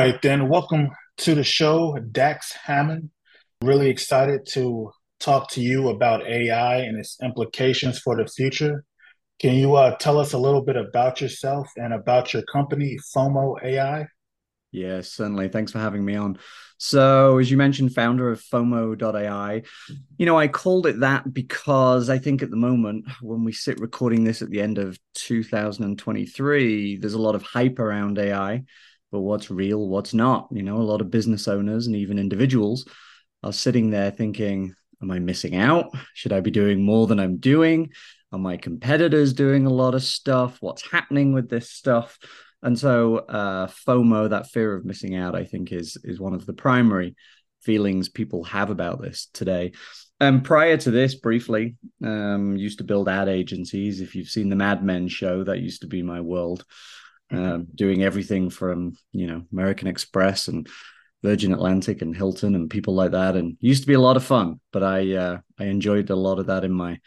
right, then welcome to the show, Dax Hamman. Really excited to talk to you about AI and its implications for the future. Can you uh, tell us a little bit about yourself and about your company, FOMO AI? Yeah, certainly. Thanks for having me on. So, as you mentioned, founder of FOMO.ai, you know, I called it that because I think at the moment, when we sit recording this at the end of 2023, there's a lot of hype around AI, but what's real, what's not? You know, a lot of business owners and even individuals are sitting there thinking, Am I missing out? Should I be doing more than I'm doing? Are my competitors doing a lot of stuff? What's happening with this stuff? And so uh, FOMO, that fear of missing out, I think is is one of the primary feelings people have about this today. Um, prior to this, briefly, um, used to build ad agencies. If you've seen the Mad Men show, that used to be my world. Um, doing everything from you know American Express and Virgin Atlantic and Hilton and people like that, and used to be a lot of fun. But I uh, I enjoyed a lot of that in my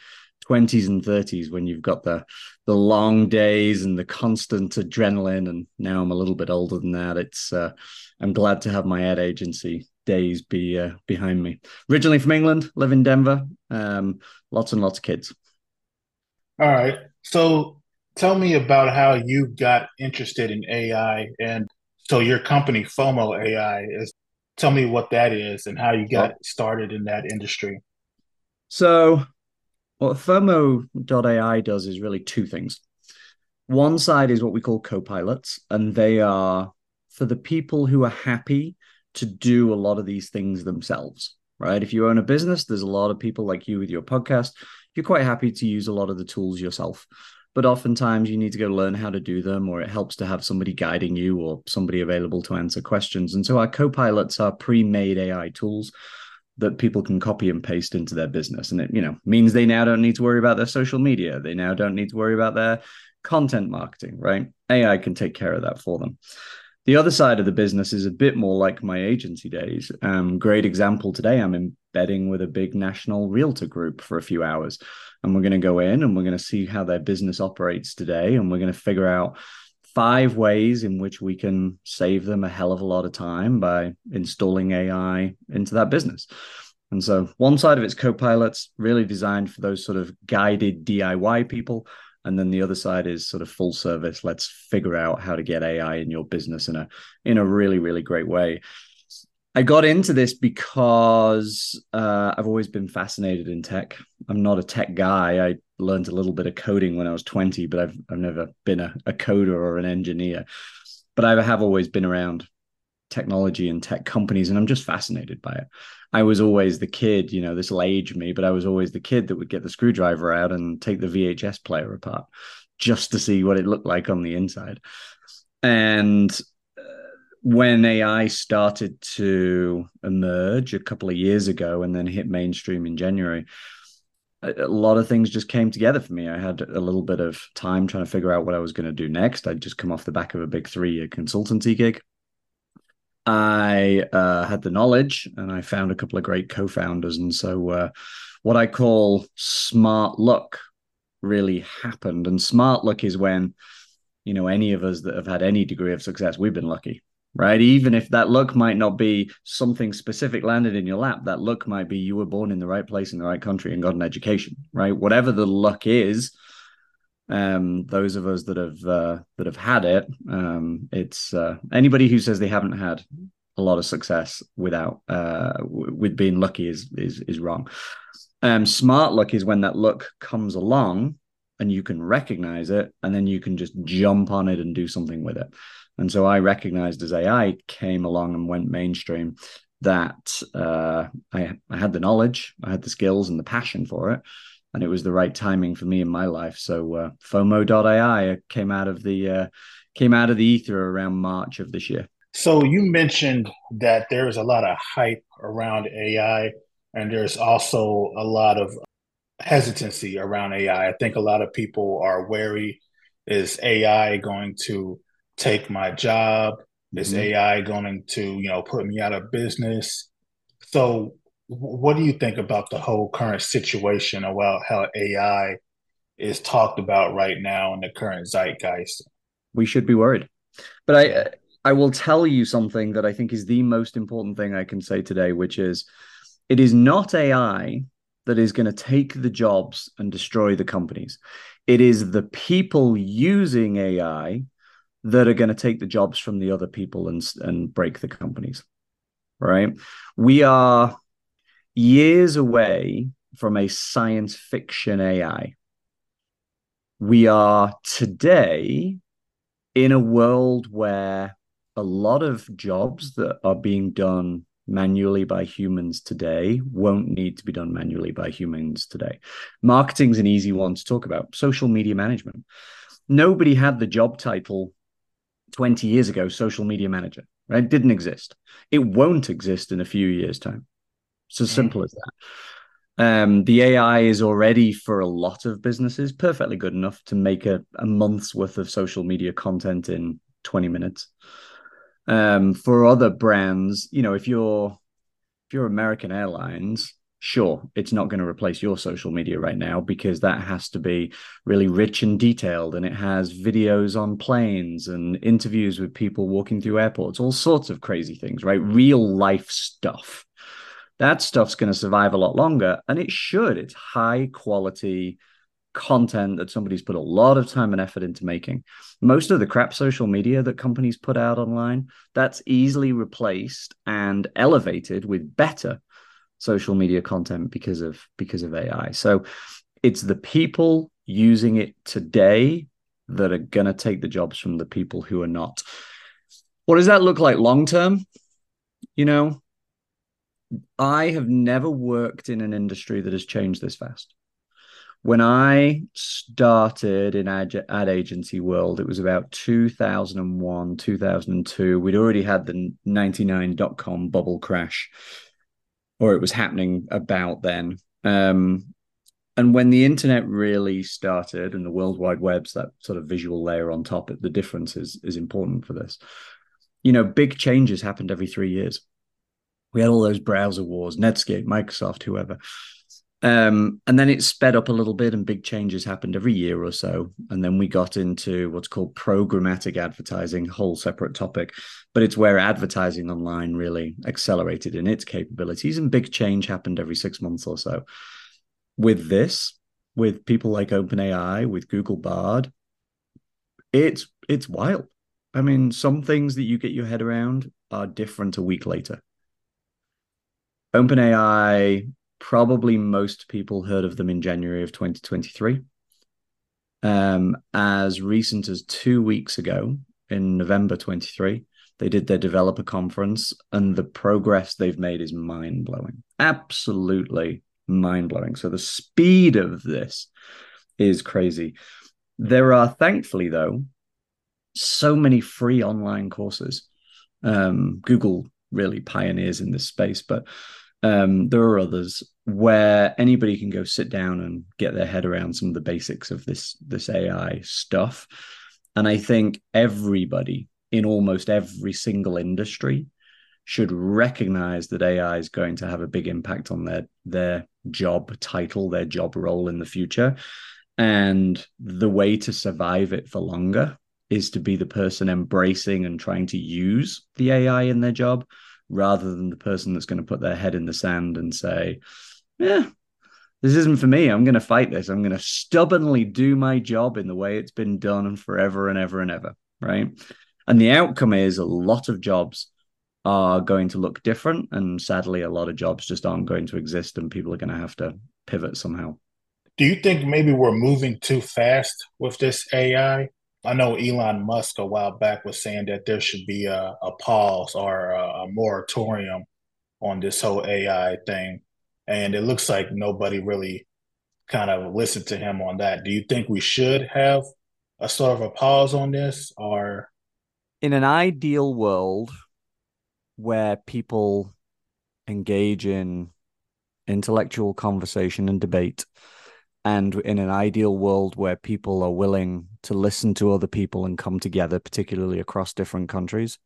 20s and 30s when you've got the the long days and the constant adrenaline. And now i'm a little bit older than that. It's uh, i'm glad to have my ad agency days be uh, behind me. Originally from england live in denver. Um, lots and lots of kids. All right. So tell me about how you got interested in ai and so your company fomo ai is tell me what that is and how you got started in that industry so what FOMO.ai does is really two things. One side is what we call co-pilots, and they are for the people who are happy to do a lot of these things themselves, right? If you own a business, there's a lot of people like you with your podcast. You're quite happy to use a lot of the tools yourself, but oftentimes you need to go learn how to do them, or it helps to have somebody guiding you or somebody available to answer questions. And so our co-pilots are pre-made AI tools that people can copy and paste into their business. And it you know means they now don't need to worry about their social media. They now don't need to worry about their content marketing right? Ai can take care of that for them. The other side of the business is a bit more like my agency days. Um, great example today i'm embedding with a big national realtor group for a few hours and we're going to go in and we're going to see how their business operates today and we're going to figure out five ways in which we can save them a hell of a lot of time by installing AI into that business. And so one side of it's co-pilots really designed for those sort of guided DIY people. And then the other side is sort of full service. Let's figure out how to get AI in your business in a in a really, really great way. I got into this because uh, I've always been fascinated in tech. I'm not a tech guy. I learned a little bit of coding when I was 20, but I've I've never been a, a coder or an engineer. But I have always been around technology and tech companies, and I'm just fascinated by it. I was always the kid, you know, this will age me, but I was always the kid that would get the screwdriver out and take the VHS player apart just to see what it looked like on the inside. And when AI started to emerge a couple of years ago and then hit mainstream in January, a, lot of things just came together for me. I had a little bit of time trying to figure out what I was going to do next. I'd just come off the back of a big three year consultancy gig. I uh, had the knowledge and I found a couple of great co founders. And so, uh, what I call smart luck really happened. And smart luck is when, you know, any of us that have had any degree of success, we've been lucky right? Even if that luck might not be something specific landed in your lap, that luck might be you were born in the right place in the right country and got an education, right? Whatever the luck is, um, those of us that have uh, that have had it, um, it's uh, anybody who says they haven't had a lot of success without uh, w- with being lucky is is is wrong. Um, smart luck is when that luck comes along and you can recognize it, and then you can just jump on it and do something with it. And so I recognized as AI came along and went mainstream that uh, I, I had the knowledge, I had the skills and the passion for it. And it was the right timing for me in my life. So uh, FOMO.ai came out of the uh, came out of the ether around March of this year. So you mentioned that there's a lot of hype around AI, and there's also a lot of hesitancy around AI. I think a lot of people are wary: is AI going to take my job? Is mm-hmm. AI going to, you know, put me out of business? So, what do you think about the whole current situation about how AI is talked about right now in the current zeitgeist? We should be worried, but I, I will tell you something that I think is the most important thing I can say today, which is it is not AI that is going to take the jobs and destroy the companies. It is the people using AI that are going to take the jobs from the other people and and break the companies. Right? We are years away from a science fiction AI. We are today in a world where a lot of jobs that are being done manually by humans today won't need to be done manually by humans today. Marketing's an easy one to talk about. Social media management. Nobody had the job title 20 years ago, social media manager, right? It didn't exist. It won't exist in a few years' time. It's as simple as that. Um, the AI is already for a lot of businesses perfectly good enough to make a, a month's worth of social media content in 20 minutes. Um, for other brands, you know, if you're if you're American Airlines, sure, it's not going to replace your social media right now because that has to be really rich and detailed, and it has videos on planes and interviews with people walking through airports, all sorts of crazy things, right? Real life stuff. That stuff's going to survive a lot longer, and it should. It's high quality content that somebody's put a lot of time and effort into making. Most of the crap social media that companies put out online, that's easily replaced and elevated with better social media content because of because of AI. So it's the people using it today that are going to take the jobs from the people who are not. What does that look like long term? You know, I have never worked in an industry that has changed this fast when I started in ad, ad agency world, it was about 2001, 2002. We'd already had the 99.com bubble crash, or it was happening about then. Um, and when the internet really started and the World Wide Web's that sort of visual layer on top, the difference is, is important for this. You know, big changes happened every three years. We had all those browser wars, Netscape, Microsoft, whoever. Um, and then it sped up a little bit and big changes happened every year or so. And then we got into what's called programmatic advertising, whole separate topic, but it's where advertising online really accelerated in its capabilities and big change happened every six months or so. With this, with people like OpenAI, with Google Bard, it's it's wild. I mean, some things that you get your head around are different a week later. OpenAI probably most people heard of them in January of 2023. Um, as recent as two weeks ago, in November 23, they did their developer conference, and the progress they've made is mind blowing. Absolutely mind blowing. So the speed of this is crazy. There are, thankfully, though, so many free online courses. Um, Google really pioneers in this space, but um, there are others where anybody can go sit down and get their head around some of the basics of this this AI stuff. And I think everybody in almost every single industry should recognize that AI is going to have a big impact on their their job title, their job role in the future. And the way to survive it for longer is to be the person embracing and trying to use the AI in their job rather than the person that's going to put their head in the sand and say, yeah, this isn't for me. I'm going to fight this. I'm going to stubbornly do my job in the way it's been done forever and ever and ever. Right. And the outcome is a lot of jobs are going to look different. And sadly, a lot of jobs just aren't going to exist and people are going to have to pivot somehow. Do you think maybe we're moving too fast with this AI? I know Elon Musk a while back was saying that there should be a, a pause or a, a, moratorium on this whole AI thing. And it looks like nobody really kind of listened to him on that. Do you think we should have a sort of a pause on this or? In an ideal world where people engage in intellectual conversation and debate, and in an ideal world where people are willing to listen to other people and come together, particularly across different countries,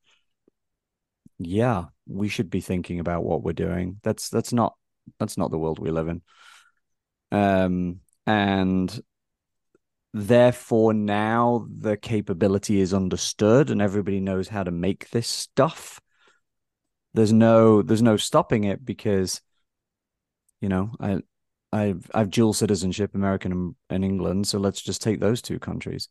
yeah, we should be thinking about what we're doing. That's that's not that's not the world we live in. Um, and therefore now the capability is understood and everybody knows how to make this stuff there's no there's no stopping it because you know i i've i've dual citizenship american and, and england so let's just take those two countries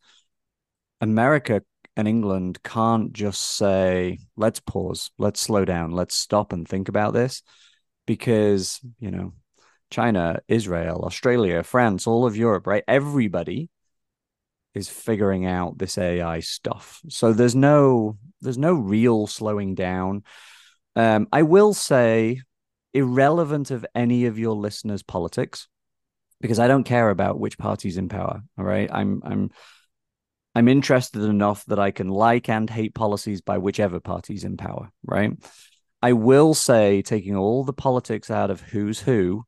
america and england can't just say let's pause let's slow down let's stop and think about this because you know china israel australia france all of europe right everybody is figuring out this AI stuff. So there's no there's no real slowing down. Um, I will say, irrelevant of any of your listeners' politics, because I don't care about which party's in power. All right, I'm I'm I'm interested enough that I can like and hate policies by whichever party's in power. Right. I will say, taking all the politics out of who's who,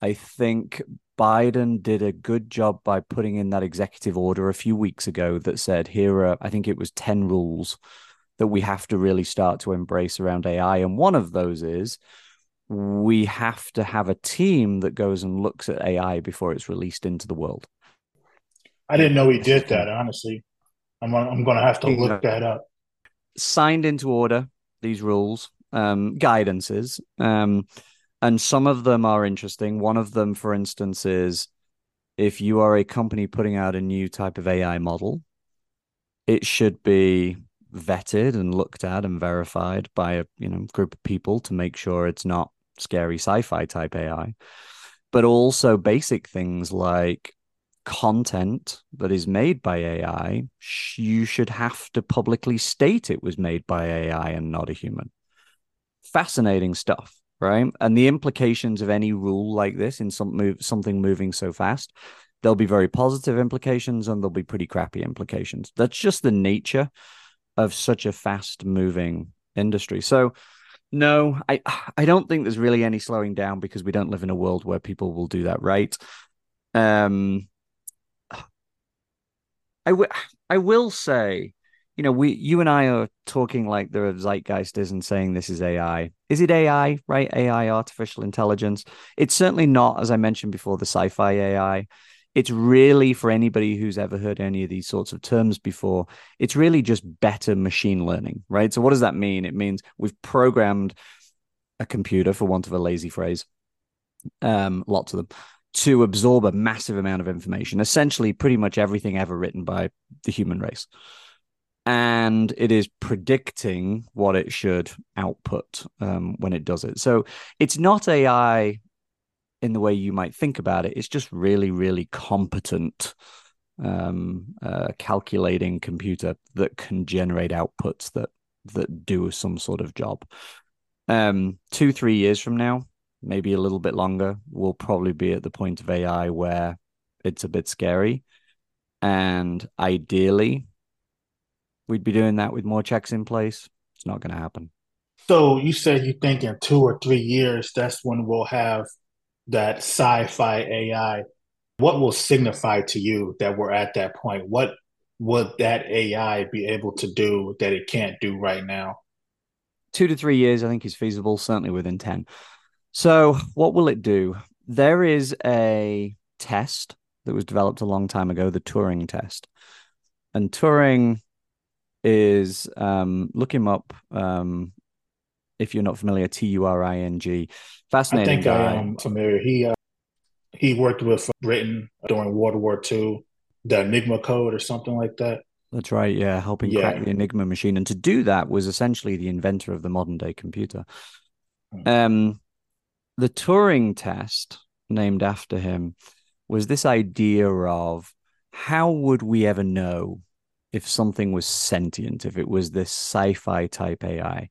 I think Biden did a good job by putting in that executive order a few weeks ago that said, here are, I think it was 10 rules that we have to really start to embrace around AI. And one of those is we have to have a team that goes and looks at AI before it's released into the world. I didn't know he did that, honestly. I'm, I'm going to have to look that up. Signed into order these rules, um, guidances. Um, and some of them are interesting. One of them, for instance, is if you are a company putting out a new type of AI model, it should be vetted and looked at and verified by a you know group of people to make sure it's not scary sci-fi type AI. But also basic things like content that is made by AI, you should have to publicly state it was made by AI and not a human. Fascinating stuff right? And the implications of any rule like this in some move something moving so fast, there'll be very positive implications and there'll be pretty crappy implications. That's just the nature of such a fast moving industry. So no, I I don't think there's really any slowing down because we don't live in a world where people will do that right. Um I, w- I will say you know, we, you and I are talking like the zeitgeist is and saying this is AI. Is it AI, right? AI, artificial intelligence. It's certainly not, as I mentioned before, the sci-fi AI. It's really for anybody who's ever heard any of these sorts of terms before. It's really just better machine learning, right? So what does that mean? It means we've programmed a computer, for want of a lazy phrase, um, lots of them, to absorb a massive amount of information. Essentially, pretty much everything ever written by the human race and it is predicting what it should output um, when it does it. So it's not AI in the way you might think about it. It's just really, really competent um, uh, calculating computer that can generate outputs that that do some sort of job. Um, two, three years from now, maybe a little bit longer, we'll probably be at the point of AI where it's a bit scary. And ideally, we'd be doing that with more checks in place. It's not going to happen. So you said you think in two or three years, that's when we'll have that sci-fi AI. What will signify to you that we're at that point? What would that AI be able to do that it can't do right now? Two to three years, I think, is feasible, certainly within 10. So, what will it do? There is a test that was developed a long time ago, the Turing test. And Turing is um, look him up um, if you're not familiar. T U R I N G. Fascinating. I think guy. I am familiar. He uh, he worked with Britain during World War II, the Enigma code or something like that. That's right. Yeah, helping yeah. crack the Enigma machine, and to do that was essentially the inventor of the modern day computer. Hmm. Um, the Turing test, named after him, was this idea of how would we ever know if something was sentient, if it was this sci-fi type AI.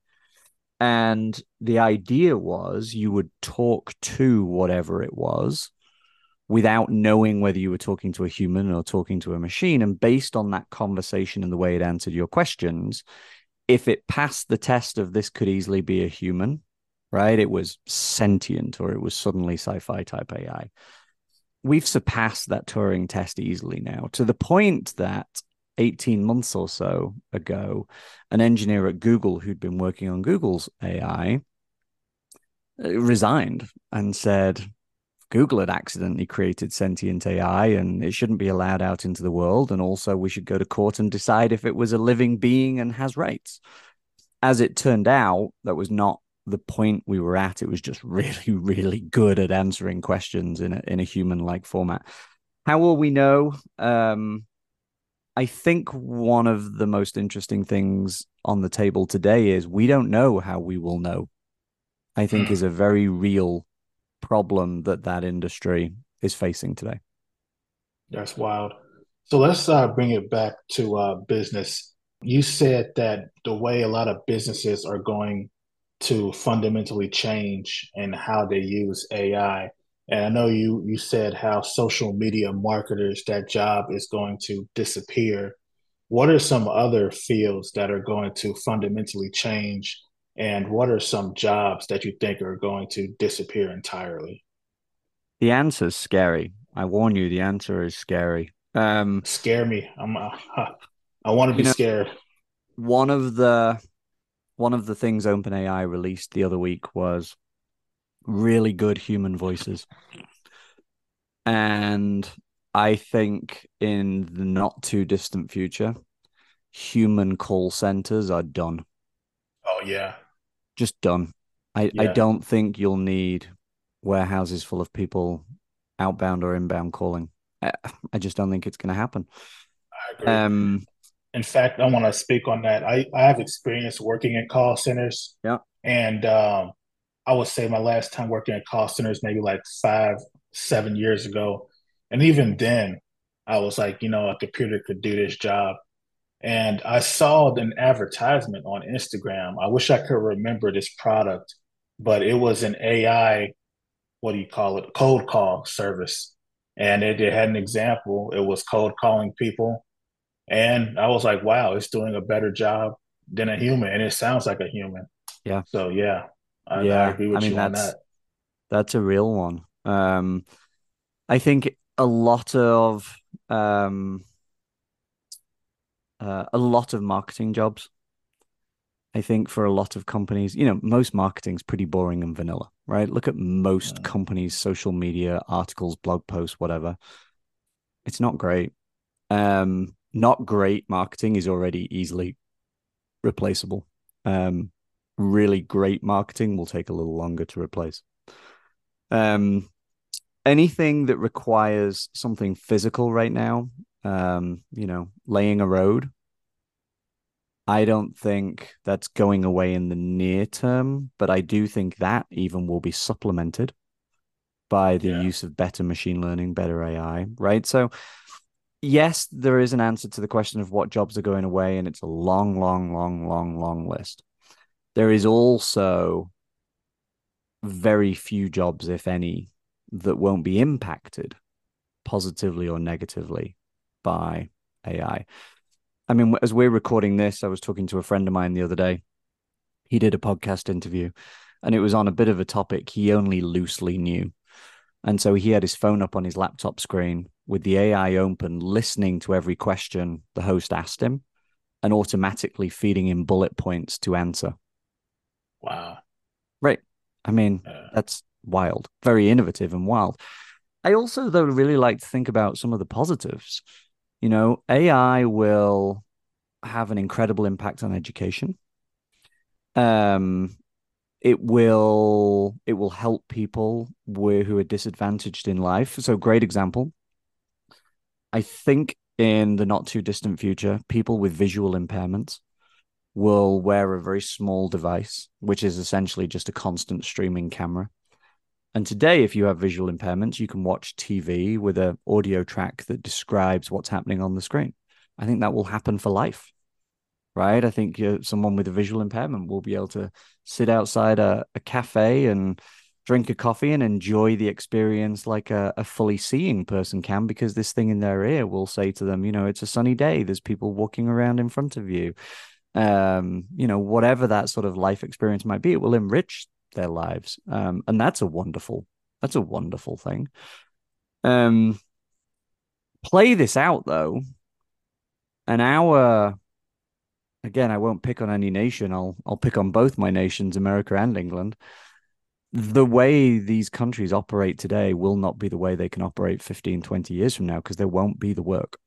And the idea was you would talk to whatever it was without knowing whether you were talking to a human or talking to a machine. And based on that conversation and the way it answered your questions, if it passed the test of this could easily be a human, right? It was sentient or it was suddenly sci fi type AI. We've surpassed that Turing test easily now to the point that 18 months or so ago, an engineer at Google who'd been working on Google's AI uh, resigned and said, Google had accidentally created sentient AI and it shouldn't be allowed out into the world. And also, we should go to court and decide if it was a living being and has rights. As it turned out, that was not the point we were at. It was just really, really good at answering questions in a, in a human like format. How will we know? Um, I think one of the most interesting things on the table today is we don't know how we will know. I think is a very real problem that that industry is facing today. That's wild. So let's uh, bring it back to uh, business. You said that the way a lot of businesses are going to fundamentally change in how they use AI. And I know you you said how social media marketers that job is going to disappear. What are some other fields that are going to fundamentally change and what are some jobs that you think are going to disappear entirely? The answer is scary. I warn you, the answer is scary. Um, Scare me. I'm. Uh, I want to be know, scared. One of the one of the things OpenAI released the other week was really good human voices, and I think in the not too distant future, human call centers are done. Oh yeah, just done. I, yeah. I don't think you'll need warehouses full of people outbound or inbound calling. I, I just don't think it's going to happen. I agree. Um, in fact, I want to speak on that. I, I have experience working in call centers. Yeah. And um, I would say my last time working at call centers, maybe like five, seven years ago. And even then, I was like, you know, a computer could do this job. And I saw an advertisement on Instagram. I wish I could remember this product, but it was an AI, what do you call it, cold call service. And it, it had an example. It was cold calling people. And I was like, wow, it's doing a better job than a human. And it sounds like a human. Yeah. So, yeah. I, yeah. I I mean, on that. That's a real one. Um, I think a lot of um, uh, a lot of marketing jobs. I think for a lot of companies, you know, most marketing is pretty boring and vanilla, right? Look at most yeah. companies' social media articles, blog posts, whatever. It's not great. Um, not great marketing is already easily replaceable. Um, really great marketing will take a little longer to replace. Um, anything that requires something physical right now, um, you know, laying a road. I don't think that's going away in the near term, but I do think that even will be supplemented by the yeah. use of better machine learning, better AI, right? So, yes, there is an answer to the question of what jobs are going away, and it's a long, long, long, long, long list. There is also very few jobs, if any, that won't be impacted positively or negatively by AI. I mean, as we're recording this, I was talking to a friend of mine the other day. He did a podcast interview and it was on a bit of a topic he only loosely knew. And so he had his phone up on his laptop screen with the AI open, listening to every question the host asked him and automatically feeding him bullet points to answer. Wow. Right. I mean, yeah. that's wild, very innovative and wild. I also, though, really like to think about some of the positives. You know, AI will have an incredible impact on education. Um, it will it will help people who are disadvantaged in life. So, great example. I think in the not too distant future, people with visual impairments will wear a very small device, which is essentially just a constant streaming camera. And today, if you have visual impairments, you can watch TV with an audio track that describes what's happening on the screen. I think that will happen for life, right? I think uh, someone with a visual impairment will be able to sit outside a, a cafe and drink a coffee and enjoy the experience like a, a, fully seeing person can because this thing in their ear will say to them, you know, it's a sunny day. There's people walking around in front of you. Um, you know, whatever that sort of life experience might be, it will enrich their lives. Um, and that's a wonderful, that's a wonderful thing. Um, play this out though. An hour again, I won't pick on any nation. I'll I'll pick on both my nations, America and England. the way these countries operate today will not be the way they can operate 15, 20 years from now because there won't be the work.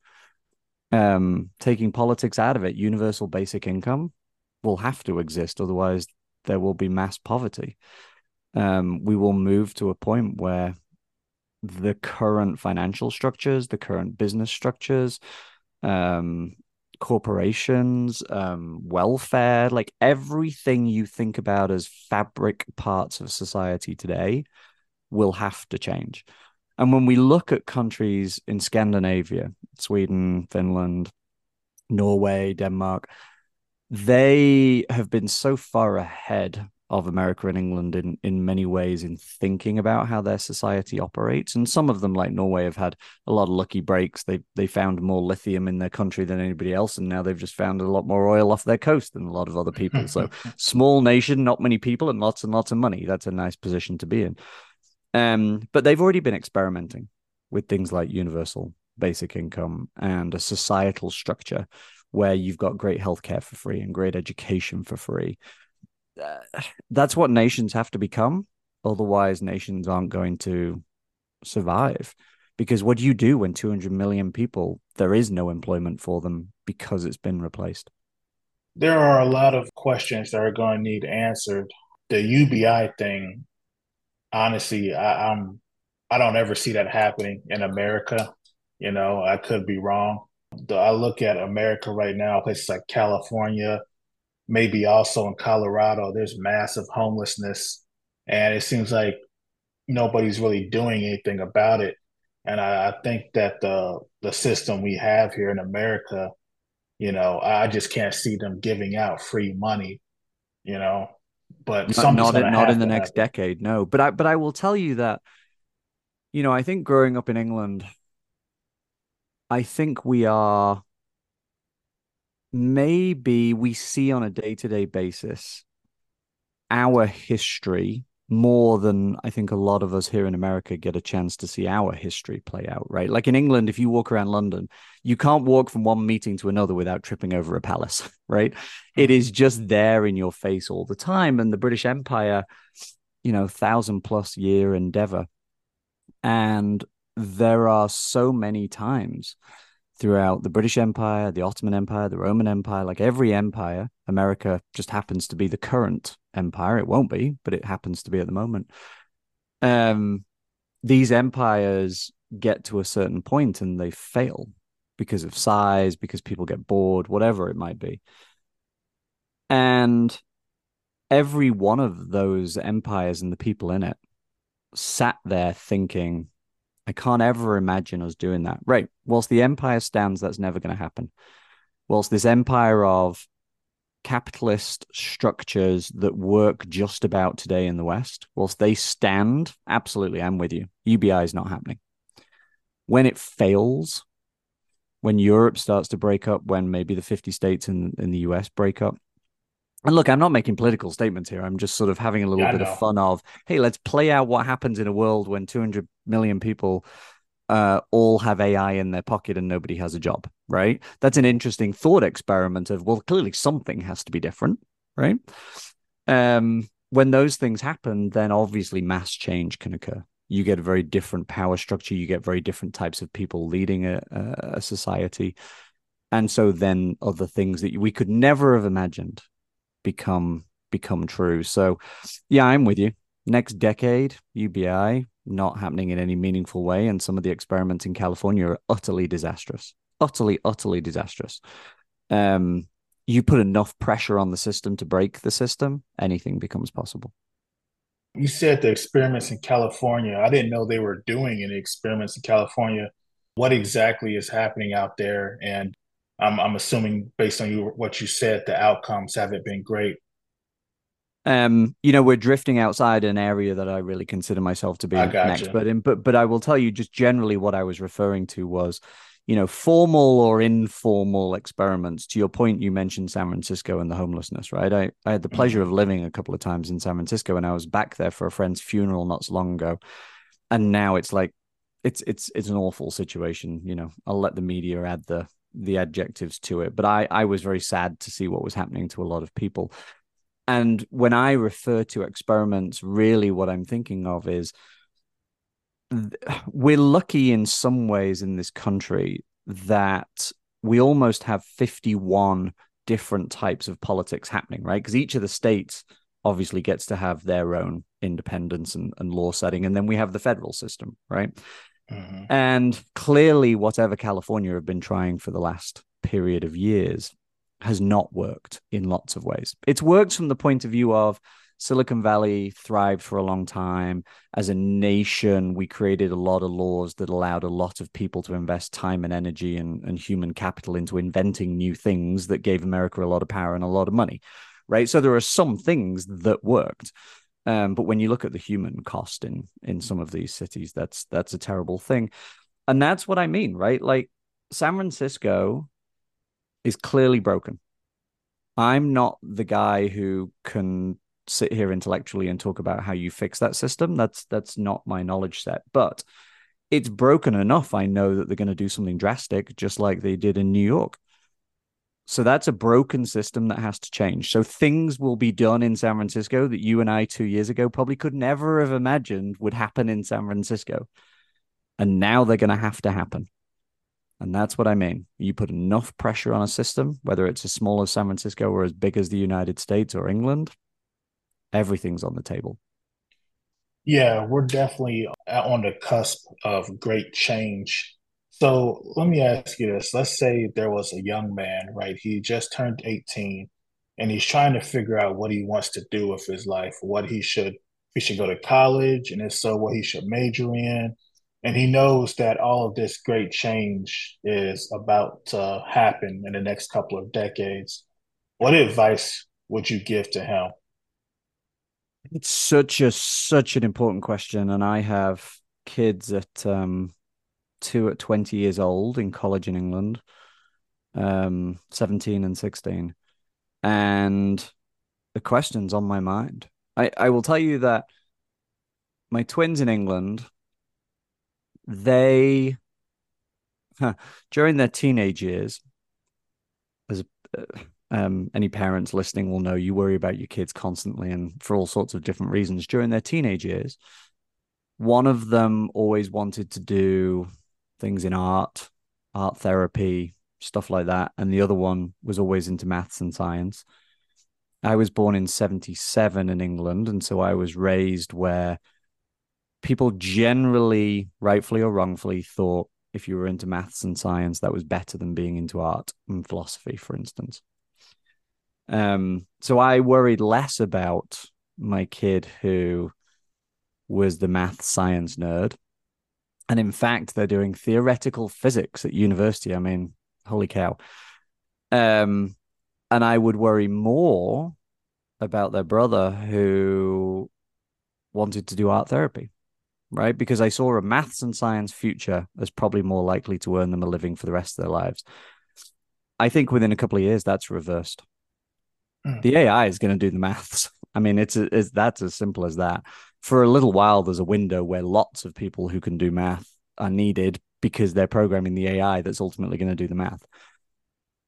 Um, taking politics out of it, universal basic income will have to exist. Otherwise, there will be mass poverty. Um, we will move to a point where the current financial structures, the current business structures, um, corporations, um, welfare, like everything you think about as fabric parts of society today will have to change. And when we look at countries in Scandinavia, Sweden, Finland, Norway, Denmark, they have been so far ahead of America and England in in many ways in thinking about how their society operates. And some of them, like Norway, have had a lot of lucky breaks. They they found more lithium in their country than anybody else, and now they've just found a lot more oil off their coast than a lot of other people. So small nation, not many people, and lots and lots of money. That's a nice position to be in. Um, but they've already been experimenting with things like universal basic income and a societal structure where you've got great healthcare for free and great education for free uh, that's what nations have to become. Otherwise, nations aren't going to survive. Because what do you do when 200 million people, there is no employment for them because it's been replaced? There are a lot of questions that are going to need answered. The UBI thing, honestly, I, I'm I don't ever see that happening in America. You know, I could be wrong. I look at America right now, places like California, maybe also in Colorado, there's massive homelessness, and it seems like nobody's really doing anything about it. And I, I think that the the system we have here in America, you know, I just can't see them giving out free money, you know. But not not, in, not in the next happen. decade, no. But I but I will tell you that, you know, I think growing up in England, I think we are maybe we see on a day to day basis our history more than I think a lot of us here in America get a chance to see our history play out, right? Like in England, if you walk around London, you can't walk from one meeting to another without tripping over a palace, right? It hmm. is just there in your face all the time. And the British Empire, you know, thousand plus year endeavor. And there are so many times throughout the British Empire, the Ottoman Empire, the Roman Empire, like every empire, America just happens to be the current empire. It won't be, but it happens to be at the moment. Um, these empires get to a certain point and they fail because of size, because people get bored, whatever it might be. And every one of those empires and the people in it sat there thinking, I can't ever imagine us doing that. Right. Whilst the empire stands, that's never going to happen. Whilst this empire of capitalist structures that work just about today in the West, whilst they stand, absolutely, I'm with you. UBI is not happening. When it fails, when Europe starts to break up, when maybe the 50 states in, in the US break up, and look, I'm not making political statements here. I'm just sort of having a little yeah, bit of fun of, hey, let's play out what happens in a world when 200 million people uh, all have AI in their pocket and nobody has a job, right? That's an interesting thought experiment of, well, clearly something has to be different, right? Um, when those things happen, then obviously mass change can occur. You get a very different power structure. You get very different types of people leading a, a society. And so then other things that we could never have imagined become become true. So yeah, I'm with you. Next decade, UBI not happening in any meaningful way, and some of the experiments in California are utterly disastrous, utterly, utterly disastrous. Um, you put enough pressure on the system to break the system, anything becomes possible. You said the experiments in California. I didn't know they were doing any experiments in California. What exactly is happening out there, and I'm, I'm assuming based on you what you said, the outcomes haven't been great. Um, you know, we're drifting outside an area that I really consider myself to be an expert in, but but I will tell you just generally what I was referring to was, you know, formal or informal experiments. To your point, you mentioned San Francisco and the homelessness, right? I, I had the pleasure mm-hmm. of living a couple of times in San Francisco, and I was back there for a friend's funeral not so long ago, and now it's like it's it's it's an awful situation. You know, I'll let the media add the the adjectives to it. But I I was very sad to see what was happening to a lot of people. And when I refer to experiments, really what I'm thinking of is we're lucky in some ways in this country that we almost have 51 different types of politics happening, right? Because each of the states obviously gets to have their own independence and, and law setting. And then we have the federal system, right? Mm-hmm. And clearly, whatever California have been trying for the last period of years has not worked in lots of ways. It's worked from the point of view of Silicon Valley thrived for a long time. As a nation, we created a lot of laws that allowed a lot of people to invest time and energy and, and human capital into inventing new things that gave America a lot of power and a lot of money. Right. So there are some things that worked. Um, but when you look at the human cost in in some of these cities, that's that's a terrible thing. And that's what I mean, right? Like San Francisco is clearly broken. I'm not the guy who can sit here intellectually and talk about how you fix that system. That's that's not my knowledge set. But it's broken enough. I know that they're going to do something drastic, just like they did in New York. So that's a broken system that has to change. So things will be done in San Francisco that you and I two years ago probably could never have imagined would happen in San Francisco. And now they're going to have to happen. And that's what I mean. You put enough pressure on a system, whether it's as small as San Francisco or as big as the United States or England, everything's on the table. Yeah, we're definitely on the cusp of great change. So let me ask you this. Let's say there was a young man, right? He just turned 18 and he's trying to figure out what he wants to do with his life, what he should he should go to college, and if so, what he should major in. And he knows that all of this great change is about to happen in the next couple of decades. What advice would you give to him? It's such a such an important question, and I have kids at um, two at twenty years old in college in England, um, seventeen and sixteen, and the question's on my mind. I I will tell you that my twins in England, they huh, during their teenage years, as uh, um, any parents listening will know you worry about your kids constantly and for all sorts of different reasons during their teenage years. One of them always wanted to do things in art, art therapy, stuff like that. And the other one was always into maths and science. I was born in 77 in England. And so I was raised where people generally, rightfully or wrongfully, thought if you were into maths and science, that was better than being into art and philosophy, for instance. Um, so I worried less about my kid who was the math science nerd. And in fact, they're doing theoretical physics at university. I mean, holy cow. Um, and I would worry more about their brother who wanted to do art therapy, right? Because I saw a maths and science future as probably more likely to earn them a living for the rest of their lives. I think within a couple of years, that's reversed. Mm. The AI is going to do the maths. I mean, it's, it's that's as simple as that. For a little while, there's a window where lots of people who can do math are needed because they're programming the AI that's ultimately going to do the math.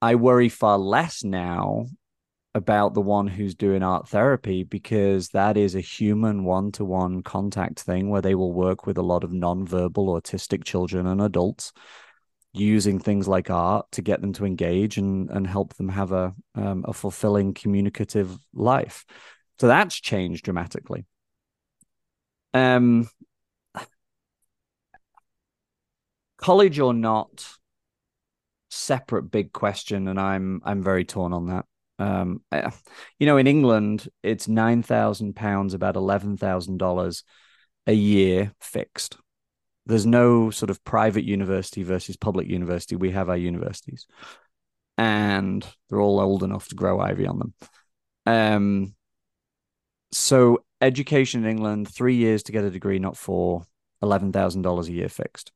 I worry far less now about the one who's doing art therapy because that is a human one to one contact thing where they will work with a lot of non-verbal autistic children and adults using things like art to get them to engage and and help them have a um, a fulfilling communicative life. So that's changed dramatically. Um, college or not, separate big question, and I'm I'm very torn on that. Um, you know, in England, it's nine thousand pounds, about eleven thousand dollars a year fixed there's no sort of private university versus public university. We have our universities, and they're all old enough to grow ivy on them. Um, so education in England, three years to get a degree, not thousand dollars a year fixed.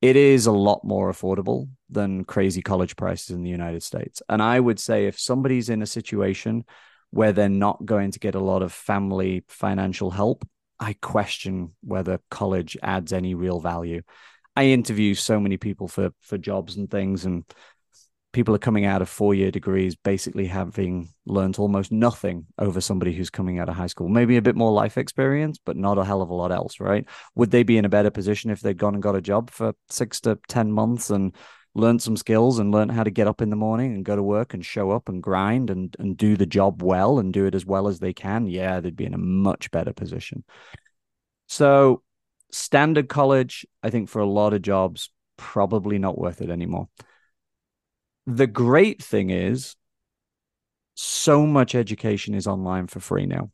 It is a lot more affordable than crazy college prices in the United States. And I would say if somebody's in a situation where they're not going to get a lot of family financial help, I question whether college adds any real value. I interview so many people for for jobs and things, and people are coming out of four year degrees basically having learned almost nothing over somebody who's coming out of high school. Maybe a bit more life experience, but not a hell of a lot else, right? Would they be in a better position if they'd gone and got a job for six to 10 months and learned some skills and learned how to get up in the morning and go to work and show up and grind and, and do the job well and do it as well as they can? Yeah, they'd be in a much better position. So, standard college, I think for a lot of jobs, probably not worth it anymore the great thing is so much education is online for free now.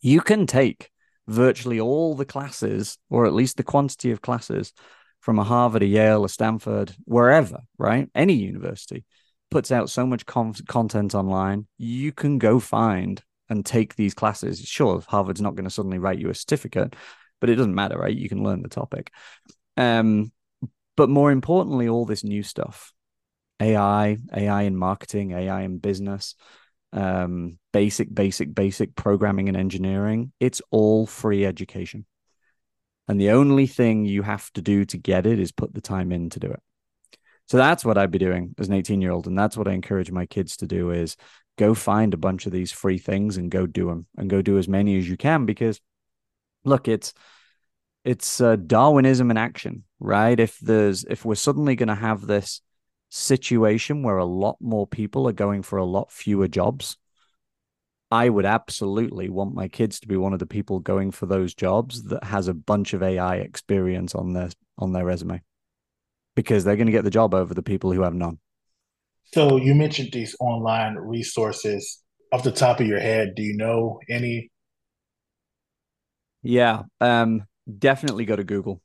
You can take virtually all the classes, or at least the quantity of classes from a Harvard, a Yale, a Stanford, wherever, right? Any university puts out so much con- content online. You can go find and take these classes. Sure, Harvard's not going to suddenly write you a certificate, but it doesn't matter, right? You can learn the topic. Um, but more importantly, all this new stuff AI, AI in marketing, AI in business, um, basic, basic, basic programming and engineering. It's all free education. And the only thing you have to do to get it is put the time in to do it. So that's what I'd be doing as an 18 year old. And that's what I encourage my kids to do is go find a bunch of these free things and go do them and go do as many as you can because look, it's, it's uh, Darwinism in action, right? If there's, if we're suddenly going to have this situation where a lot more people are going for a lot fewer jobs, I would absolutely want my kids to be one of the people going for those jobs that has a bunch of AI experience on their on their resume. Because they're going to get the job over the people who have none. So you mentioned these online resources. Off the top of your head, do you know any? Yeah, um, definitely go to Google.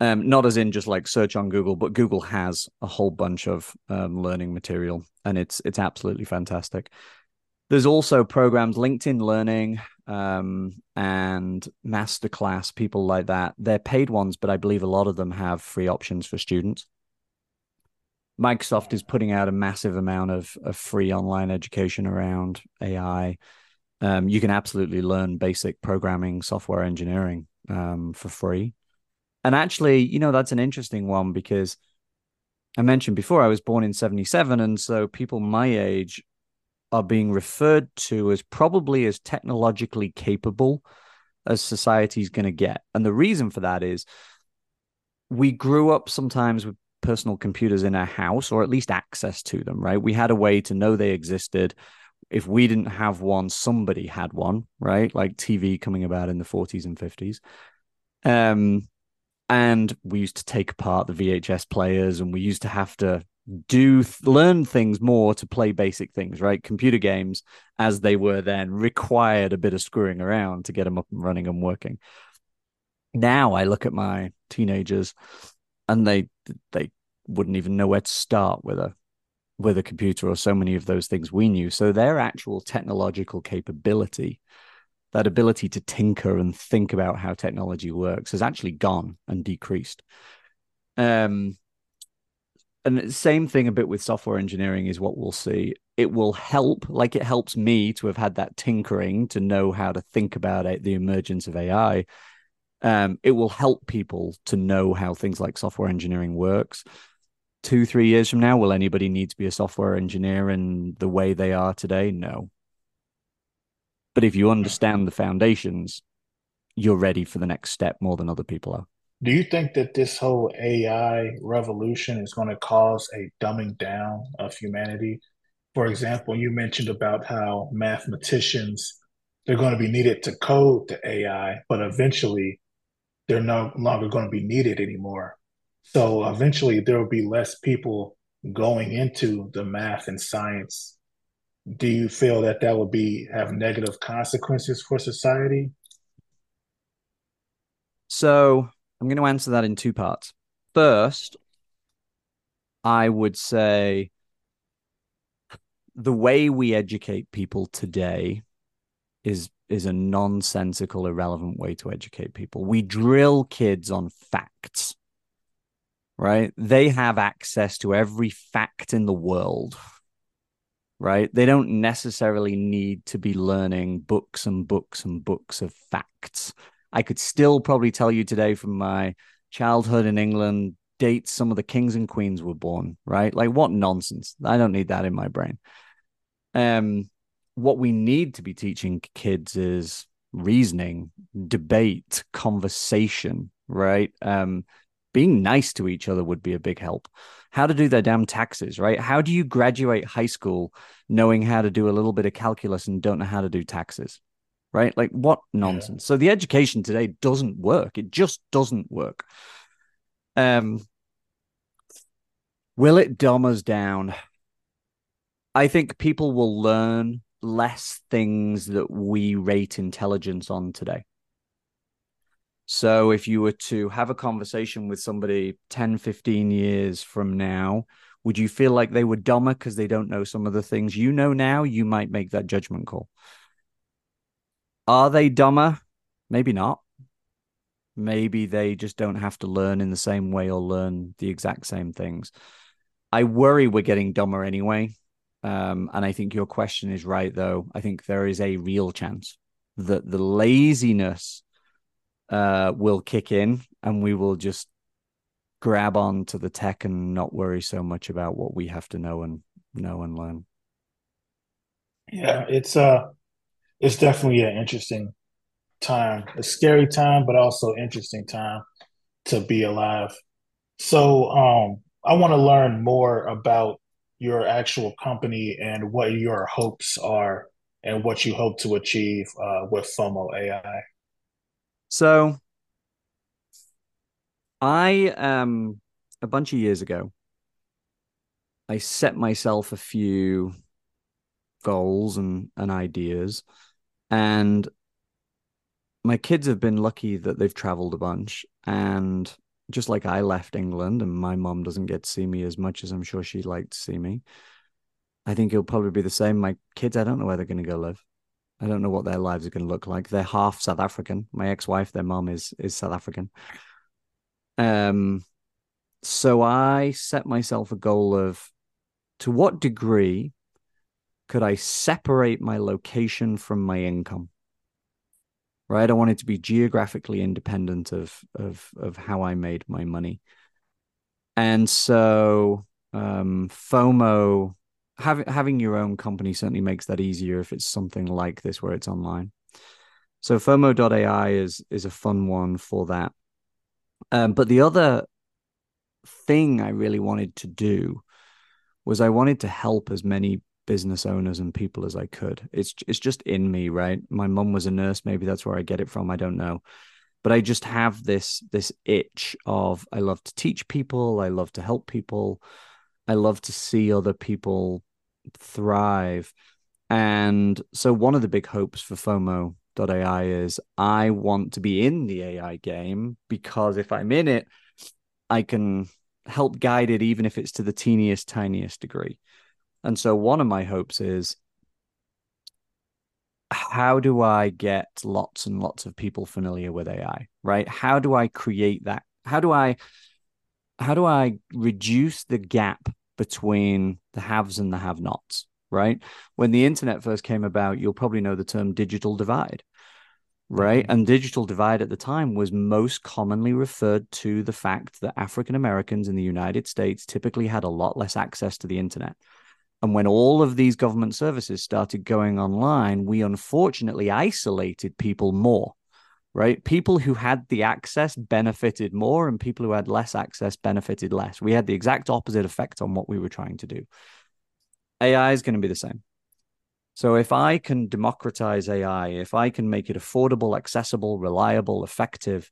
Um, not as in just like search on Google, but Google has a whole bunch of um, learning material, and it's it's absolutely fantastic. There's also programs, LinkedIn Learning um, and Masterclass, people like that. They're paid ones, but I believe a lot of them have free options for students. Microsoft is putting out a massive amount of, of free online education around AI. Um, you can absolutely learn basic programming, software engineering um, for free. And actually, you know, that's an interesting one because I mentioned before I was born in 77. And so people my age are being referred to as probably as technologically capable as society's going to get. And the reason for that is we grew up sometimes with personal computers in our house or at least access to them, right? We had a way to know they existed. If we didn't have one, somebody had one, right? Like TV coming about in the 40s and 50s. Um, and we used to take apart the VHS players and we used to have to do learn things more to play basic things right? Computer games as they were then required a bit of screwing around to get them up and running and working. Now i look at my teenagers and they they wouldn't even know where to start with a with a computer or so many of those things we knew. So their actual technological capability that ability to tinker and think about how technology works has actually gone and decreased. Um, and same thing a bit with software engineering is what we'll see. It will help, like it helps me to have had that tinkering to know how to think about it, the emergence of AI. Um, it will help people to know how things like software engineering works. Two, three years from now, will anybody need to be a software engineer in the way they are today? No, but if you understand the foundations, you're ready for the next step more than other people are. Do you think that this whole AI revolution is going to cause a dumbing down of humanity? For example, you mentioned about how mathematicians they're going to be needed to code the AI, but eventually they're no longer going to be needed anymore. So eventually there will be less people going into the math and science do you feel that that would be have negative consequences for society? So I'm going to answer that in two parts. First, I would say the way we educate people today is is a nonsensical, irrelevant way to educate people. We drill kids on facts, right? They have access to every fact in the world right? They don't necessarily need to be learning books and books and books of facts. I could still probably tell you today from my childhood in England, dates some of the kings and queens were born, right? Like what nonsense. I don't need that in my brain. Um what we need to be teaching kids is reasoning, debate, conversation, right? Um being nice to each other would be a big help. How to do their damn taxes, right? How do you graduate high school knowing how to do a little bit of calculus and don't know how to do taxes? Right? Like what nonsense. Yeah. So the education today doesn't work. It just doesn't work. Um will it dumb us down? I think people will learn less things that we rate intelligence on today. So if you were to have a conversation with somebody 10, 15 years from now, would you feel like they were dumber because they don't know some of the things you know now? You might make that judgment call. Are they dumber? Maybe not. Maybe they just don't have to learn in the same way or learn the exact same things. I worry we're getting dumber anyway. Um, and I think your question is right, though. I think there is a real chance that the laziness uh, will kick in and we will just grab on to the tech and not worry so much about what we have to know and know and learn. Yeah, it's uh it's definitely an interesting time, a scary time, but also interesting time to be alive. So um I want to learn more about your actual company and what your hopes are and what you hope to achieve uh, with FOMO AI. So I um a bunch of years ago, I set myself a few goals and, and ideas. And my kids have been lucky that they've traveled a bunch. And just like I left England and my mom doesn't get to see me as much as I'm sure she'd like to see me. I think it'll probably be the same. My kids, I don't know where they're going to go live. I don't know what their lives are going to look like. They're half South African. My ex-wife, their mom is is South African. Um, so I set myself a goal of to what degree could I separate my location from my income? Right, I wanted to be geographically independent of of of how I made my money, and so um, FOMO having having your own company certainly makes that easier if it's something like this where it's online. So FOMO.ai is is a fun one for that. Um, but the other thing I really wanted to do was I wanted to help as many business owners and people as I could. It's it's just in me, right? My mum was a nurse, maybe that's where I get it from. I don't know. But I just have this this itch of I love to teach people, I love to help people. I love to see other people thrive. And so one of the big hopes for FOMO.ai is I want to be in the AI game because if I'm in it, I can help guide it, even if it's to the teeniest, tiniest degree. And so one of my hopes is how do I get lots and lots of people familiar with AI, right? How do I create that? How do I how do I reduce the gap between the haves and the have nots, right? When the internet first came about, you'll probably know the term digital divide, right? Mm-hmm. And digital divide at the time was most commonly referred to the fact that African Americans in the United States typically had a lot less access to the internet. And when all of these government services started going online, we unfortunately isolated people more right? People who had the access benefited more, and people who had less access benefited less. We had the exact opposite effect on what we were trying to do. AI is going to be the same. So if I can democratize AI, if I can make it affordable, accessible, reliable, effective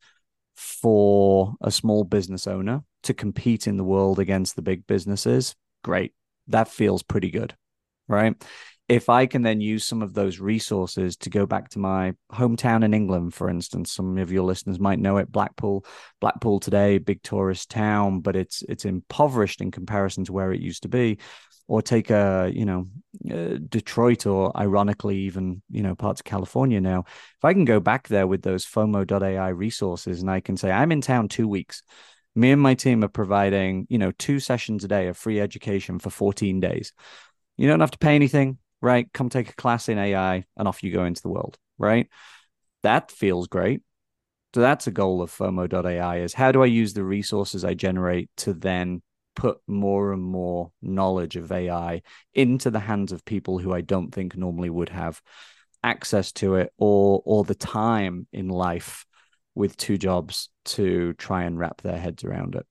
for a small business owner to compete in the world against the big businesses, great. That feels pretty good, right? If I can then use some of those resources to go back to my hometown in England, for instance, some of your listeners might know it, Blackpool, Blackpool today, big tourist town, but it's it's impoverished in comparison to where it used to be. Or take a you know uh, Detroit, or ironically even you know parts of California now. If I can go back there with those FOMO.ai resources, and I can say I'm in town two weeks. Me and my team are providing you know two sessions a day of free education for 14 days. You don't have to pay anything right? Come take a class in AI and off you go into the world, right? That feels great. So that's a goal of FOMO.ai is how do I use the resources I generate to then put more and more knowledge of AI into the hands of people who I don't think normally would have access to it or or the time in life with two jobs to try and wrap their heads around it.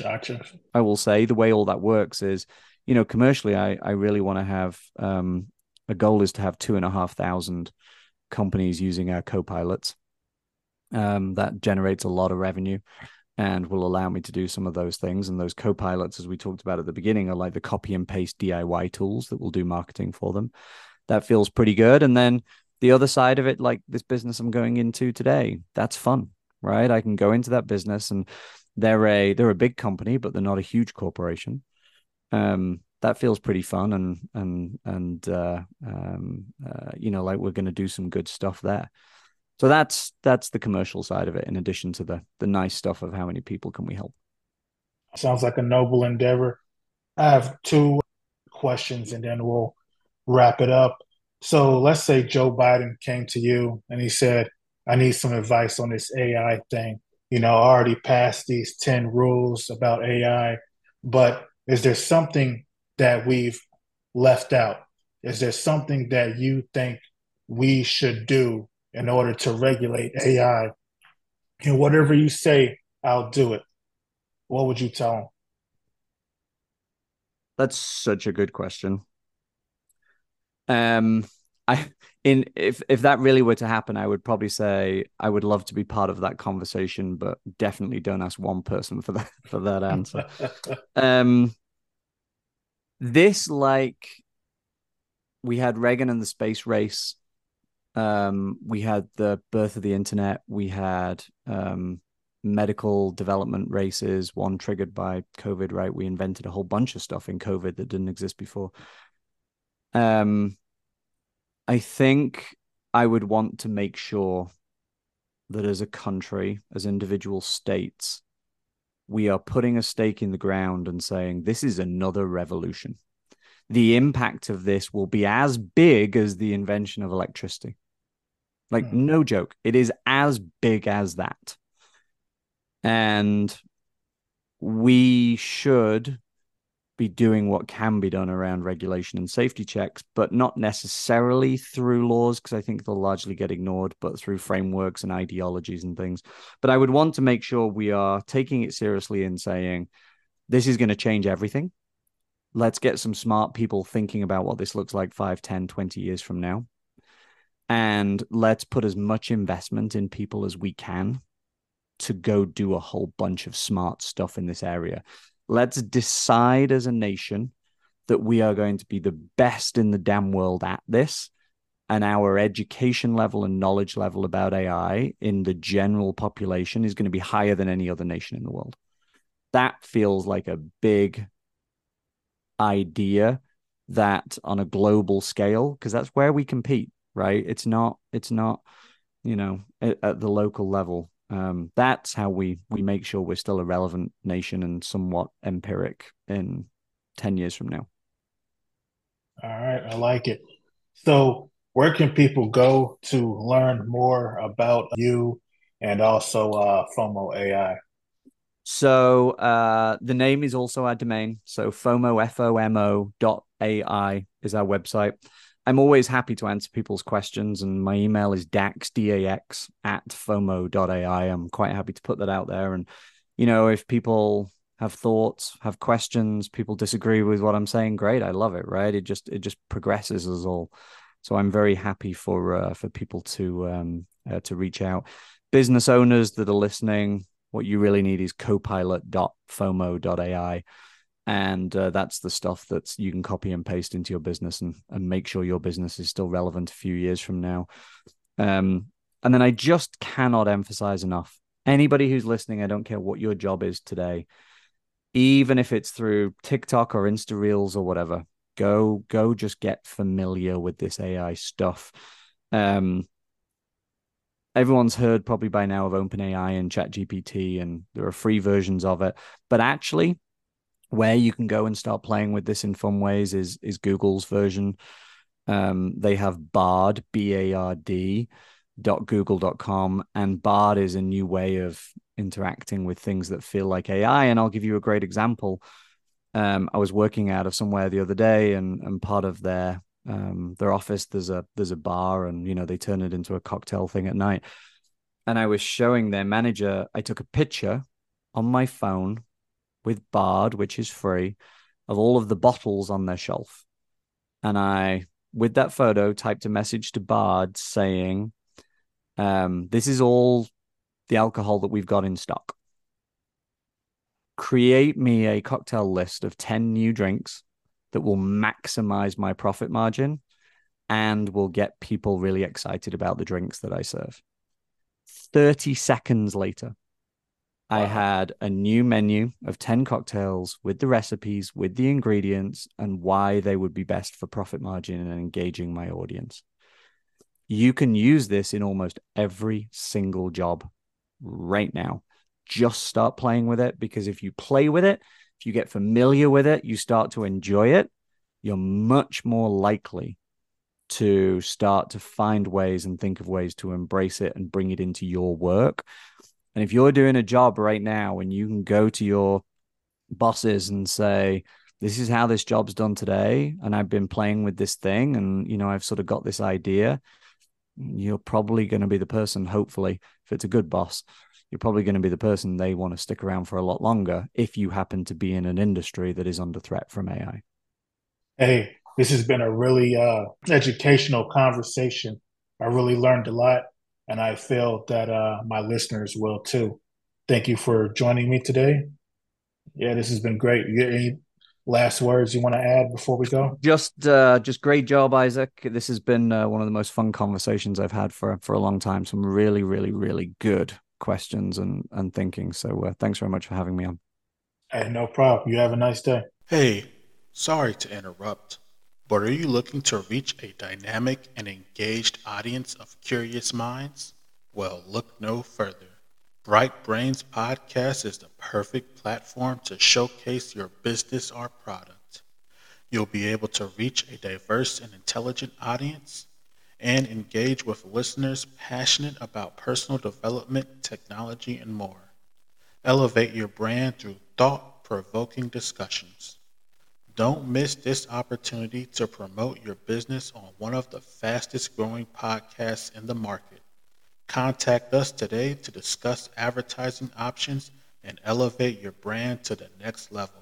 Gotcha. I will say the way all that works is, you know, commercially, I I really want to have um, a goal is to have two and a half thousand companies using our co-pilots um, that generates a lot of revenue and will allow me to do some of those things. And those co-pilots, as we talked about at the beginning, are like the copy and paste DIY tools that will do marketing for them. That feels pretty good. And then the other side of it, like this business I'm going into today, that's fun, right? I can go into that business and they're a they're a big company, but they're not a huge corporation. Um, that feels pretty fun and and and uh, um, uh, you know like we're going to do some good stuff there. So that's that's the commercial side of it in addition to the the nice stuff of how many people can we help. Sounds like a noble endeavor. I have two questions and then we'll wrap it up. So let's say joe biden came to you and he said i need some advice on this ai thing. You know i already passed these 10 rules about ai but is there something that we've left out is there something that you think we should do in order to regulate AI. And whatever you say, I'll do it. What would you tell them? That's such a good question. Um, I in if if that really were to happen, I would probably say I would love to be part of that conversation, but definitely don't ask one person for that for that answer. um, this like we had Reagan and the space race um, we had the birth of the internet. We had um, medical development races, one triggered by COVID, right? We invented a whole bunch of stuff in COVID that didn't exist before. Um, I think I would want to make sure that as a country, as individual states, we are putting a stake in the ground and saying, this is another revolution. The impact of this will be as big as the invention of electricity. Like, mm. no joke. It is as big as that. And we should be doing what can be done around regulation and safety checks, but not necessarily through laws, because I think they'll largely get ignored, but through frameworks and ideologies and things. But I would want to make sure we are taking it seriously and saying, this is going to change everything. Let's get some smart people thinking about what this looks like 5, 10, 20 years from now and let's put as much investment in people as we can to go do a whole bunch of smart stuff in this area. Let's decide as a nation that we are going to be the best in the damn world at this. And our education level and knowledge level about AI in the general population is going to be higher than any other nation in the world. That feels like a big idea that on a global scale, because that's where we compete right? It's not it's not you know at, at the local level. Um, that's how we we make sure we're still a relevant nation and somewhat empiric in ten years from now. All right, I like it. So, where can people go to learn more about you and also uh, FOMO AI? So uh, the name is also our domain. So FOMO F O M O dot AI is our website. I'm always happy to answer people's questions, and my email is dax, D-A-X, at fomo.ai. I'm quite happy to put that out there. And, you know, if people have thoughts, have questions, people disagree with what I'm saying, great. I love it, right? It just, it just progresses us all. So I'm very happy for, uh, for people to, um, uh, to reach out. Business owners that are listening, what you really need is copilot.fomo.ai and uh, that's the stuff that you can copy and paste into your business and, and make sure your business is still relevant a few years from now um, and then i just cannot emphasize enough anybody who's listening i don't care what your job is today even if it's through tiktok or insta reels or whatever go go just get familiar with this ai stuff um, everyone's heard probably by now of OpenAI and ChatGPT, and there are free versions of it. But actually, where you can go and start playing with this in fun ways is is Google's version. Um, they have Bard, B A R D, dot google.com and bard is a new way of interacting with things that feel like ai and i'll give you a great example um, i was working out of somewhere the other day and and part of their um, their office there's a there's a bar and you know they turn it into a cocktail thing at night and i was showing their manager i took a picture on my phone with bard which is free of all of the bottles on their shelf and i with that photo typed a message to bard saying um, this is all the alcohol that we've got in stock. Create me a cocktail list of 10 new drinks that will maximize my profit margin and will get people really excited about the drinks that I serve. 30 seconds later. I had a new menu of 10 cocktails with the recipes, with the ingredients, and why they would be best for profit margin and engaging my audience you can use this in almost every single job right now. Just start playing with it because if you play with it, if you get familiar with it, you start to enjoy it, you're much more likely to start to find ways and think of ways to embrace it and bring it into your work. And if you're doing a job right now and you can go to your bosses and say, this is how this job's done today and i've been playing with this thing and you know i've sort of got this idea you're probably going to be the person, hopefully, if it's a good boss, you're probably going to be the person they want to stick around for a lot longer if you happen to be in an industry that is under threat from AI. Hey, this has been a really uh, educational conversation. I really learned a lot, and I feel that uh, my listeners will too. Thank you for joining me today. Yeah, this has been great. You any last words you want to add before we go? Just, uh, just great job, Isaac. This has been uh, one of the most fun conversations I've had for for a long time. Some really, really, really good questions and and thinking. So, uh, thanks very much for having me on. Hey, no problem. You have a nice day. Hey, sorry to interrupt, but are you looking to reach a dynamic and engaged audience of curious minds? Well, look no further. Bright Brainz Podcast is the perfect platform to showcase your business or product. You'll be able to reach a diverse and intelligent audience and engage with listeners passionate about personal development, technology, and more. Elevate your brand through thought provoking discussions. Don't miss this opportunity to promote your business on one of the fastest growing podcasts in the market. Contact us today to discuss advertising options and elevate your brand to the next level.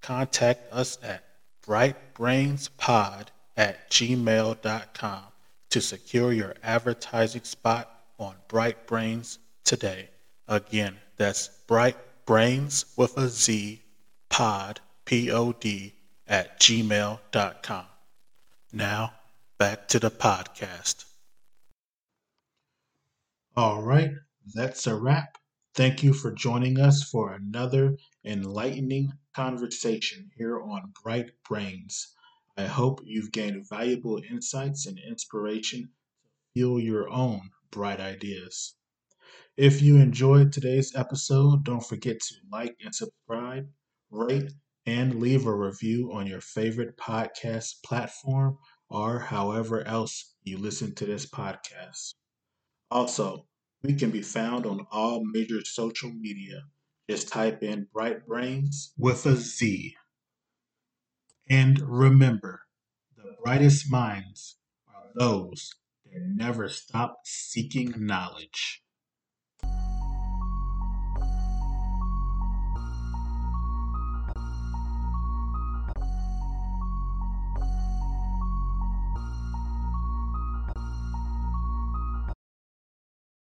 Contact us at brightbrainzpod at gmail.com to secure your advertising spot on Bright Brainz today. Again, that's Bright Brainz with a Z pod, P O D, at gmail.com. Now, back to the podcast. All right, that's a wrap. Thank you for joining us for another enlightening conversation here on Bright Brainz. I hope you've gained valuable insights and inspiration to fuel your own bright ideas. If you enjoyed today's episode, don't forget to like and subscribe, rate, and leave a review on your favorite podcast platform or however else you listen to this podcast. Also, we can be found on all major social media. Just type in Bright Brainz with a Z. And remember, the brightest minds are those that never stop seeking knowledge.